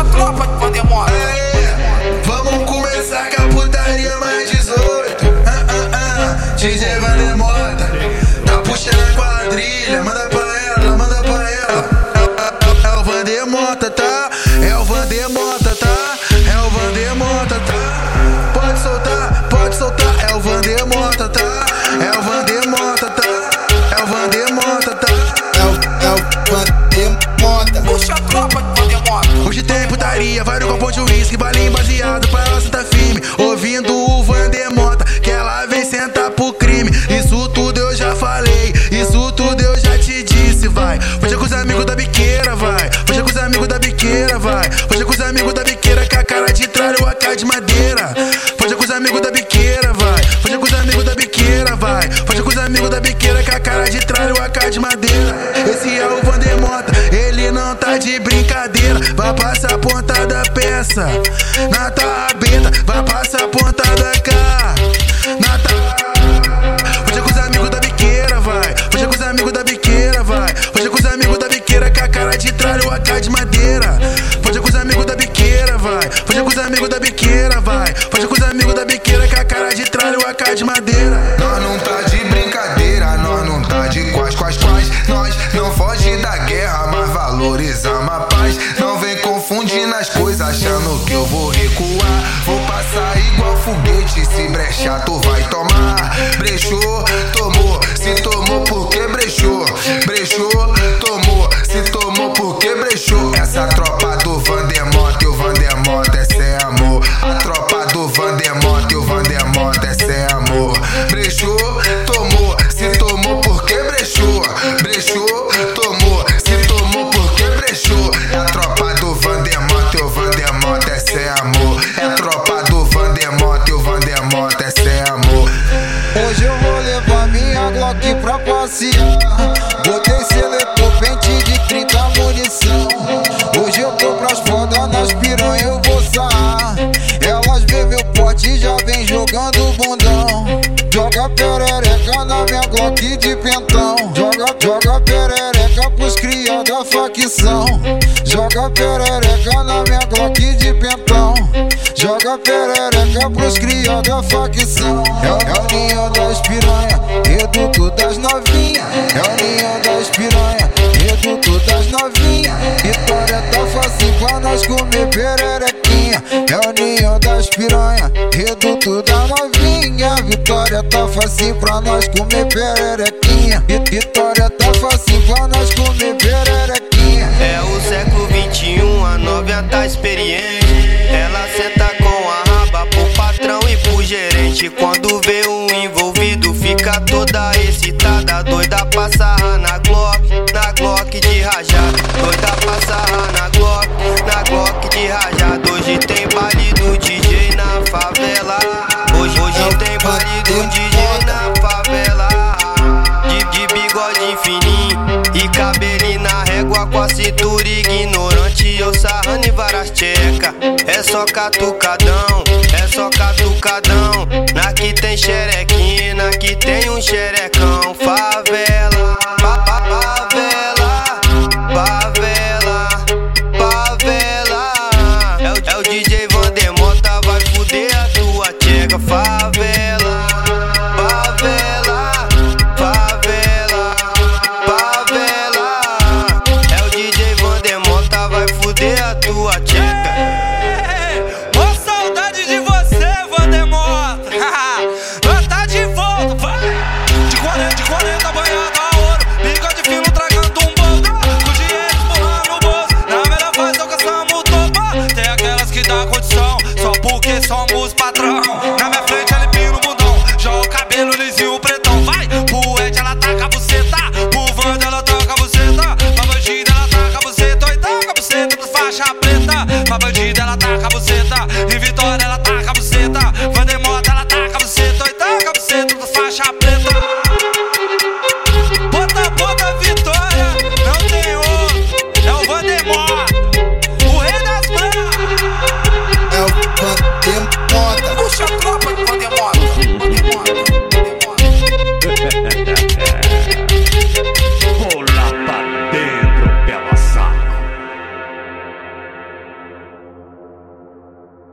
A tropa de Vandemota. É, vamos começar com a putaria mais 18. Ah, ah, ah, DJ Vandemota. Tá puxando a quadrilha, manda vai no copo de uísque, balinho baseado pra ela sentar firme. Ouvindo o Vandemota, que ela vem sentar pro crime. Isso tudo eu já falei, isso tudo eu já te disse, vai. É com os amigos da biqueira, vai. É com os amigos da biqueira, vai. É com os amigos da biqueira, com a cara de tralho, a cara de madeira. É com os amigos da biqueira, vai. É com os amigos da biqueira, vai. É com os amigos da biqueira, com a cara de tralho, a cara de madeira. Ele não tá de brincadeira. Vai passar a ponta da peça na tua rabeta, vai passar a ponta da. Na tua. Hoje é com os amigos da biqueira, vai. Hoje é com os amigos da biqueira, vai. Hoje é com os amigos da biqueira, com a cara de tralho, a cara de madeira. Hoje é com os amigos da biqueira, vai. Hoje é com os amigos da biqueira, vai. Hoje é com os amigos da biqueira, com a cara de tralho, a cara de madeira. Nós não tá de brincadeira, nós não tá de quais, quais, quais. Nós não foge foguete, se brechar, tu vai tomar. Brechou, tomou, se tomou porque brechou. Brechou, tomou, se tomou porque brechou. Essa tropa Botei seletor, pente de 30 munição. Hoje eu tô pras fodas nas piranha, eu vou sarrar. Elas vê meu pote já vem jogando bundão. Joga perereca na minha Glock de pentão. Joga, joga perereca pros cria da facção. Joga perereca na minha Glock de pentão. Joga perereca pros cria da facção. É, o- é ninho das piranha, reduto das Vitória tá fácil pra nós comer pererequinha. Vi- Vitória tá fácil pra nós comer pererequinha. É o século 21, a novinha tá experiente. Ela senta com a raba pro patrão e pro gerente. Quando vê um envolvido, fica toda excitada. Doida pra sarrar com a cintura ignorante. Eu sarrando em várias tcheca. É só catucadão, é só catucadão. Na que tem xerequinha, na que tem um xerecão. Favela, fa- fa- favela, favela, favela. É o, é o DJ Vandemota, vai fuder a tua tcheca. Favela,